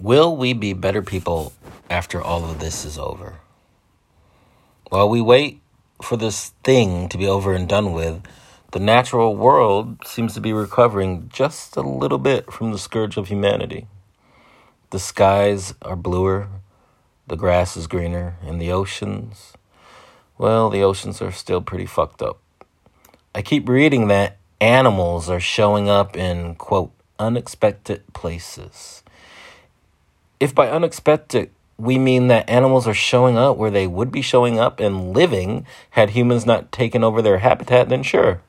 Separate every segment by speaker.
Speaker 1: Will we be better people after all of this is over? While we wait for this thing to be over and done with, the natural world seems to be recovering just a little bit from the scourge of humanity. The skies are bluer, the grass is greener, and the oceans, well, the oceans are still pretty fucked up. I keep reading that animals are showing up in, quote, unexpected places. If by unexpected we mean that animals are showing up where they would be showing up and living had humans not taken over their habitat, then sure.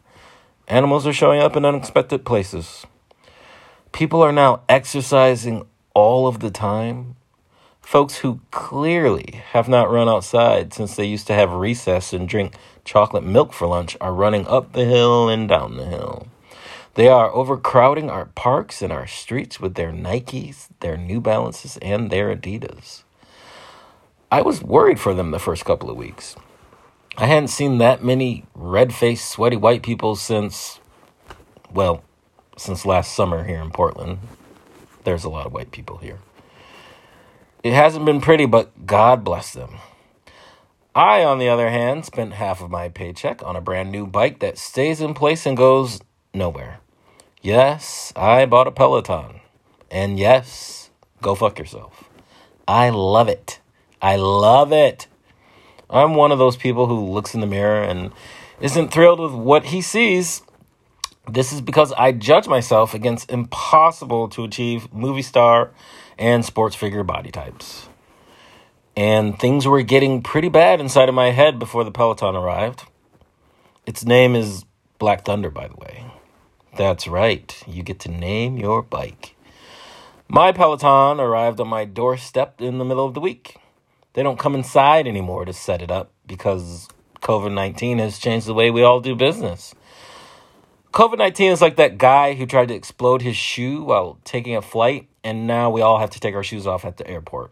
Speaker 1: Animals are showing up in unexpected places. People are now exercising all of the time. Folks who clearly have not run outside since they used to have recess and drink chocolate milk for lunch are running up the hill and down the hill. They are overcrowding our parks and our streets with their Nikes, their New Balances, and their Adidas. I was worried for them the first couple of weeks. I hadn't seen that many red faced, sweaty white people since, well, since last summer here in Portland. There's a lot of white people here. It hasn't been pretty, but God bless them. I, on the other hand, spent half of my paycheck on a brand new bike that stays in place and goes nowhere. Yes, I bought a Peloton. And yes, go fuck yourself. I love it. I love it. I'm one of those people who looks in the mirror and isn't thrilled with what he sees. This is because I judge myself against impossible to achieve movie star and sports figure body types. And things were getting pretty bad inside of my head before the Peloton arrived. Its name is Black Thunder, by the way. That's right, you get to name your bike. My Peloton arrived on my doorstep in the middle of the week. They don't come inside anymore to set it up because COVID 19 has changed the way we all do business. COVID 19 is like that guy who tried to explode his shoe while taking a flight, and now we all have to take our shoes off at the airport.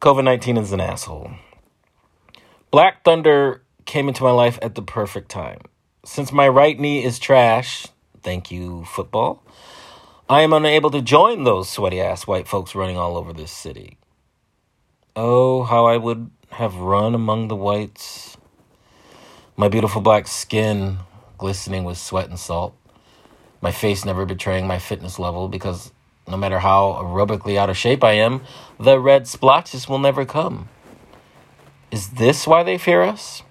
Speaker 1: COVID 19 is an asshole. Black Thunder came into my life at the perfect time. Since my right knee is trash, thank you, football, I am unable to join those sweaty ass white folks running all over this city. Oh, how I would have run among the whites. My beautiful black skin glistening with sweat and salt. My face never betraying my fitness level because no matter how aerobically out of shape I am, the red splotches will never come. Is this why they fear us?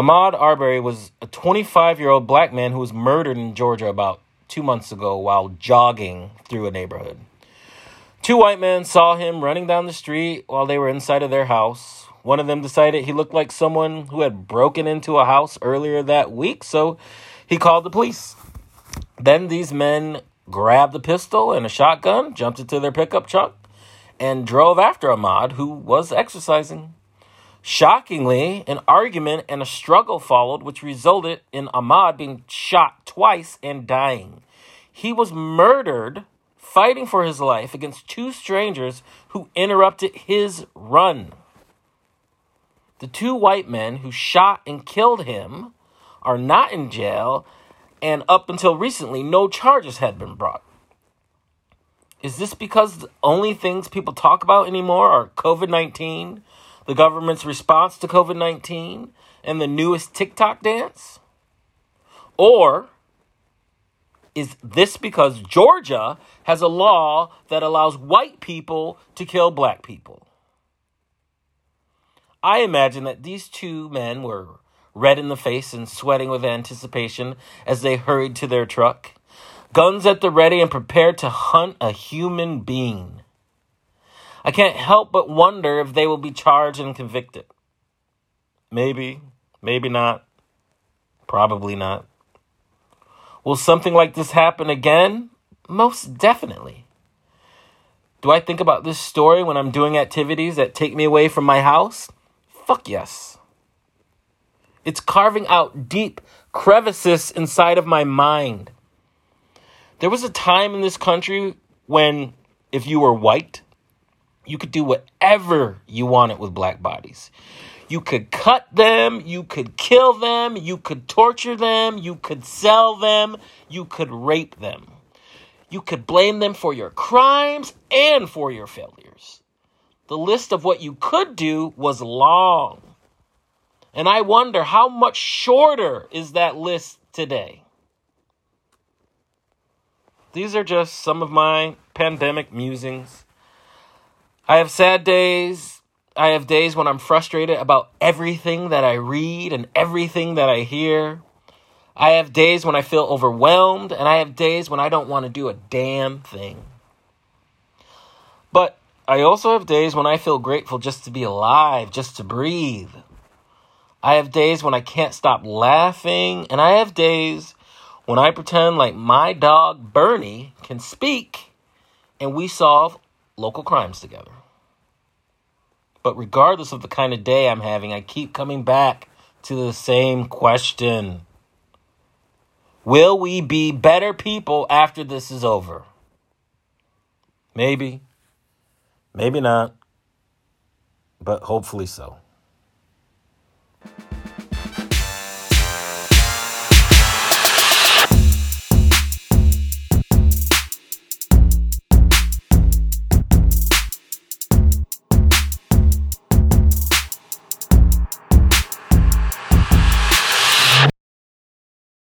Speaker 1: Ahmaud Arbery was a 25 year old black man who was murdered in Georgia about two months ago while jogging through a neighborhood. Two white men saw him running down the street while they were inside of their house. One of them decided he looked like someone who had broken into a house earlier that week, so he called the police. Then these men grabbed a pistol and a shotgun, jumped into their pickup truck, and drove after Ahmaud, who was exercising. Shockingly, an argument and a struggle followed, which resulted in Ahmaud being shot twice and dying. He was murdered fighting for his life against two strangers who interrupted his run. The two white men who shot and killed him are not in jail, and up until recently, no charges had been brought. Is this because the only things people talk about anymore are COVID 19, the government's response to COVID 19, and the newest TikTok dance? Or is this because Georgia has a law that allows white people to kill black people? I imagine that these two men were red in the face and sweating with anticipation as they hurried to their truck, guns at the ready and prepared to hunt a human being. I can't help but wonder if they will be charged and convicted. Maybe, maybe not, probably not. Will something like this happen again? Most definitely. Do I think about this story when I'm doing activities that take me away from my house? Fuck yes. It's carving out deep crevices inside of my mind. There was a time in this country when, if you were white, you could do whatever you wanted with black bodies. You could cut them, you could kill them, you could torture them, you could sell them, you could rape them. You could blame them for your crimes and for your failures. The list of what you could do was long. And I wonder how much shorter is that list today? These are just some of my pandemic musings. I have sad days. I have days when I'm frustrated about everything that I read and everything that I hear. I have days when I feel overwhelmed, and I have days when I don't want to do a damn thing. But I also have days when I feel grateful just to be alive, just to breathe. I have days when I can't stop laughing, and I have days when I pretend like my dog Bernie can speak and we solve local crimes together. But regardless of the kind of day I'm having, I keep coming back to the same question Will we be better people after this is over? Maybe, maybe not, but hopefully so.